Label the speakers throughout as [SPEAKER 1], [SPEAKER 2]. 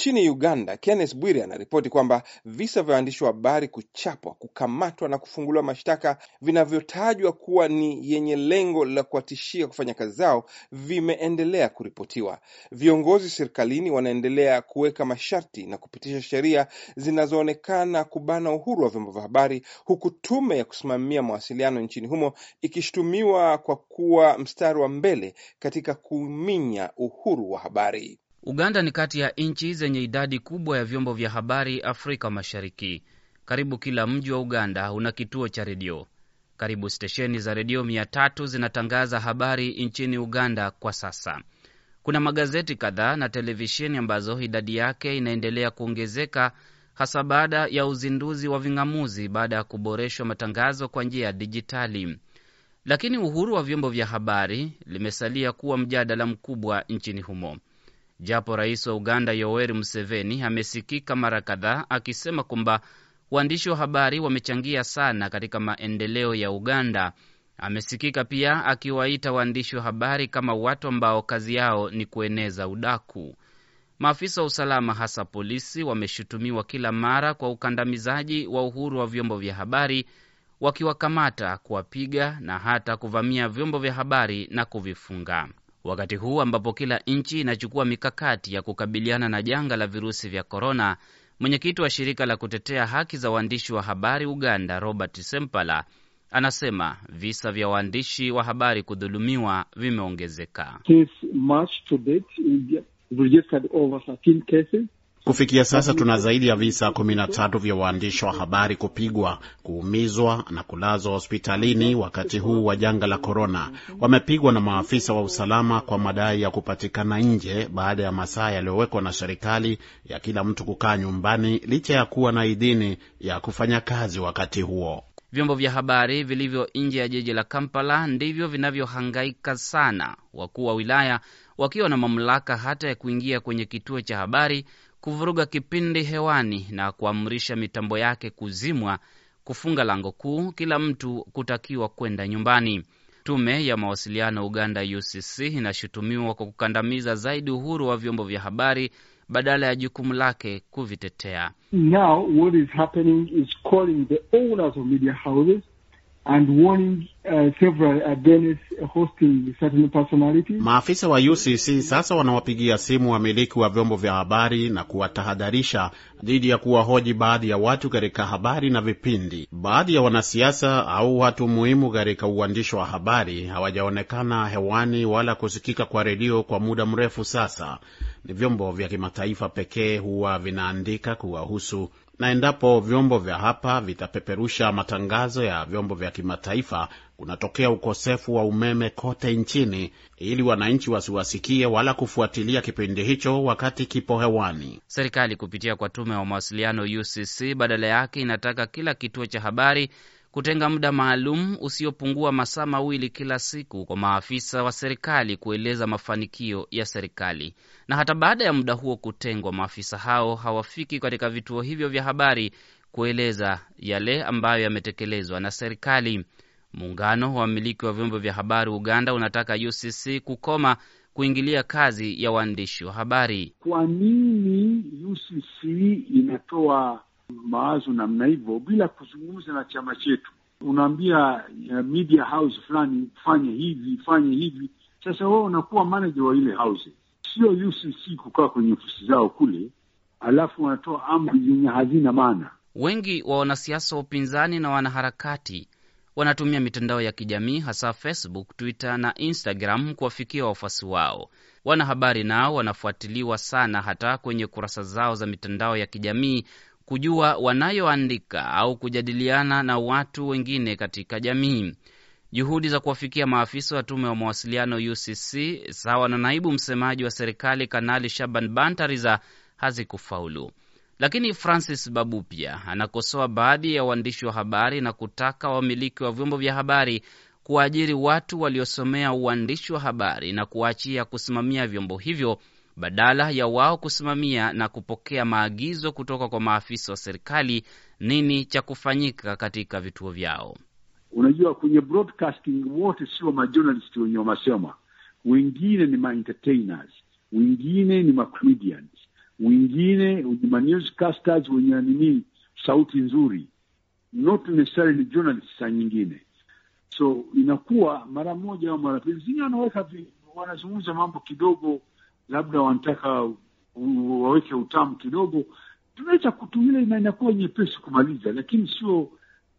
[SPEAKER 1] Nchini Uganda, Kenneth Bwire anaripoti kwamba visa vya waandishi wa habari kuchapwa, kukamatwa na kufunguliwa mashtaka vinavyotajwa kuwa ni yenye lengo la kuwatishia kufanya kazi zao vimeendelea kuripotiwa. Viongozi serikalini wanaendelea kuweka masharti na kupitisha sheria zinazoonekana kubana uhuru wa vyombo vya habari, huku tume ya kusimamia mawasiliano nchini humo ikishutumiwa kwa kuwa mstari wa mbele katika kuminya uhuru wa habari.
[SPEAKER 2] Uganda ni kati ya nchi zenye idadi kubwa ya vyombo vya habari Afrika Mashariki. Karibu kila mji wa Uganda una kituo cha redio. Karibu stesheni za redio mia tatu zinatangaza habari nchini Uganda kwa sasa. Kuna magazeti kadhaa na televisheni ambazo idadi yake inaendelea kuongezeka, hasa baada ya uzinduzi wa ving'amuzi baada ya kuboreshwa matangazo kwa njia ya dijitali. Lakini uhuru wa vyombo vya habari limesalia kuwa mjadala mkubwa nchini humo. Japo rais wa Uganda Yoweri Museveni amesikika mara kadhaa akisema kwamba waandishi wa habari wamechangia sana katika maendeleo ya Uganda, amesikika pia akiwaita waandishi wa habari kama watu ambao kazi yao ni kueneza udaku. Maafisa wa usalama, hasa polisi, wameshutumiwa kila mara kwa ukandamizaji wa uhuru wa vyombo vya habari, wakiwakamata, kuwapiga na hata kuvamia vyombo vya habari na kuvifunga. Wakati huu ambapo kila nchi inachukua mikakati ya kukabiliana na janga la virusi vya korona, mwenyekiti wa shirika la kutetea haki za waandishi wa habari Uganda, Robert Sempala, anasema visa vya waandishi wa habari kudhulumiwa vimeongezeka.
[SPEAKER 3] Kufikia sasa tuna zaidi ya visa kumi na tatu vya waandishi wa habari kupigwa, kuumizwa na kulazwa hospitalini wakati huu wa janga la korona. Wamepigwa na maafisa wa usalama kwa madai ya kupatikana nje baada ya masaa yaliyowekwa na serikali ya kila mtu kukaa nyumbani licha ya kuwa na idhini ya kufanya kazi wakati huo.
[SPEAKER 2] Vyombo vya habari vilivyo nje ya jiji la Kampala ndivyo vinavyohangaika sana, wakuu wa wilaya wakiwa na mamlaka hata ya kuingia kwenye kituo cha habari kuvuruga kipindi hewani na kuamrisha mitambo yake kuzimwa, kufunga lango kuu, kila mtu kutakiwa kwenda nyumbani. Tume ya mawasiliano Uganda, UCC, inashutumiwa kwa kukandamiza zaidi uhuru wa vyombo vya habari badala ya jukumu lake kuvitetea.
[SPEAKER 4] Now, what is happening is calling the owners of media houses and warning uh, several against hosting certain personalities.
[SPEAKER 3] Maafisa wa UCC sasa wanawapigia simu wamiliki wa vyombo vya habari na kuwatahadharisha dhidi ya kuwahoji baadhi ya watu katika habari na vipindi. Baadhi ya wanasiasa au watu muhimu katika uandishi wa habari hawajaonekana hewani wala kusikika kwa redio kwa muda mrefu sasa. Ni vyombo vya kimataifa pekee huwa vinaandika kuwahusu na endapo vyombo vya hapa vitapeperusha matangazo ya vyombo vya kimataifa, kunatokea ukosefu wa umeme kote nchini, ili wananchi wasiwasikie wala kufuatilia kipindi hicho wakati kipo hewani.
[SPEAKER 2] Serikali kupitia kwa tume ya mawasiliano UCC badala yake inataka kila kituo cha habari kutenga muda maalum usiopungua masaa mawili kila siku kwa maafisa wa serikali kueleza mafanikio ya serikali. Na hata baada ya muda huo kutengwa, maafisa hao hawafiki katika vituo hivyo vya habari kueleza yale ambayo yametekelezwa na serikali. Muungano wa wamiliki wa vyombo vya habari Uganda unataka UCC kukoma kuingilia kazi ya waandishi wa habari.
[SPEAKER 5] Kwa nini UCC inatoa mawazo namna hivyo bila kuzungumza na chama chetu? Unaambia uh, media house fulani fanye hivi fanye hivi. Sasa wewe unakuwa manager wa ile house, sio UCC kukaa kwenye ofisi zao kule, alafu wanatoa amri zenye hazina maana.
[SPEAKER 2] Wengi wa wanasiasa wa upinzani na wanaharakati wanatumia mitandao ya kijamii hasa Facebook, Twitter na Instagram kuwafikia wafuasi wao. Wanahabari nao wanafuatiliwa sana hata kwenye kurasa zao za mitandao ya kijamii kujua wanayoandika au kujadiliana na watu wengine katika jamii. Juhudi za kuwafikia maafisa wa tume wa mawasiliano UCC sawa na naibu msemaji wa serikali Kanali Shaban Bantariza hazikufaulu. Lakini Francis Babu pia anakosoa baadhi ya waandishi wa habari na kutaka wamiliki wa vyombo vya habari kuwaajiri watu waliosomea uandishi wa habari na kuwaachia kusimamia vyombo hivyo badala ya wao kusimamia na kupokea maagizo kutoka kwa maafisa wa serikali nini cha kufanyika katika vituo vyao.
[SPEAKER 5] Unajua, kwenye broadcasting wote sio majournalist wenye wamasema, wengine ni maentertainers, wengine ni macomedians, wengine ni manewscasters wenye nini sauti nzuri, not necessarily journalists saa nyingine. So inakuwa mara moja au mara pili, zingine wanaweka wanazungumza mambo kidogo, labda wanataka waweke utamu kidogo, tunaweza kutuile, na inakuwa nyepesi kumaliza, lakini sio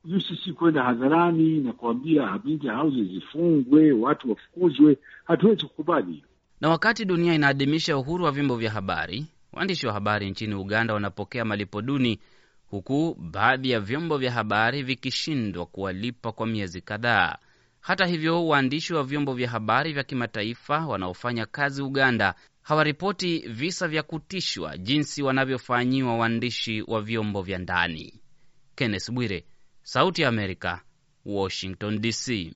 [SPEAKER 5] UCC kwenda hadharani na kuambia media houses zifungwe, watu wafukuzwe. Hatuwezi kukubali.
[SPEAKER 2] Na wakati dunia inaadhimisha uhuru wa vyombo vya habari, waandishi wa habari nchini Uganda wanapokea malipo duni, huku baadhi ya vyombo vya habari vikishindwa kuwalipa kwa miezi kadhaa. Hata hivyo, waandishi wa vyombo vya habari vya kimataifa wanaofanya kazi Uganda hawaripoti visa vya kutishwa jinsi wanavyofanyiwa waandishi wa vyombo vya ndani. Kenneth Bwire, Sauti ya Amerika, Washington DC.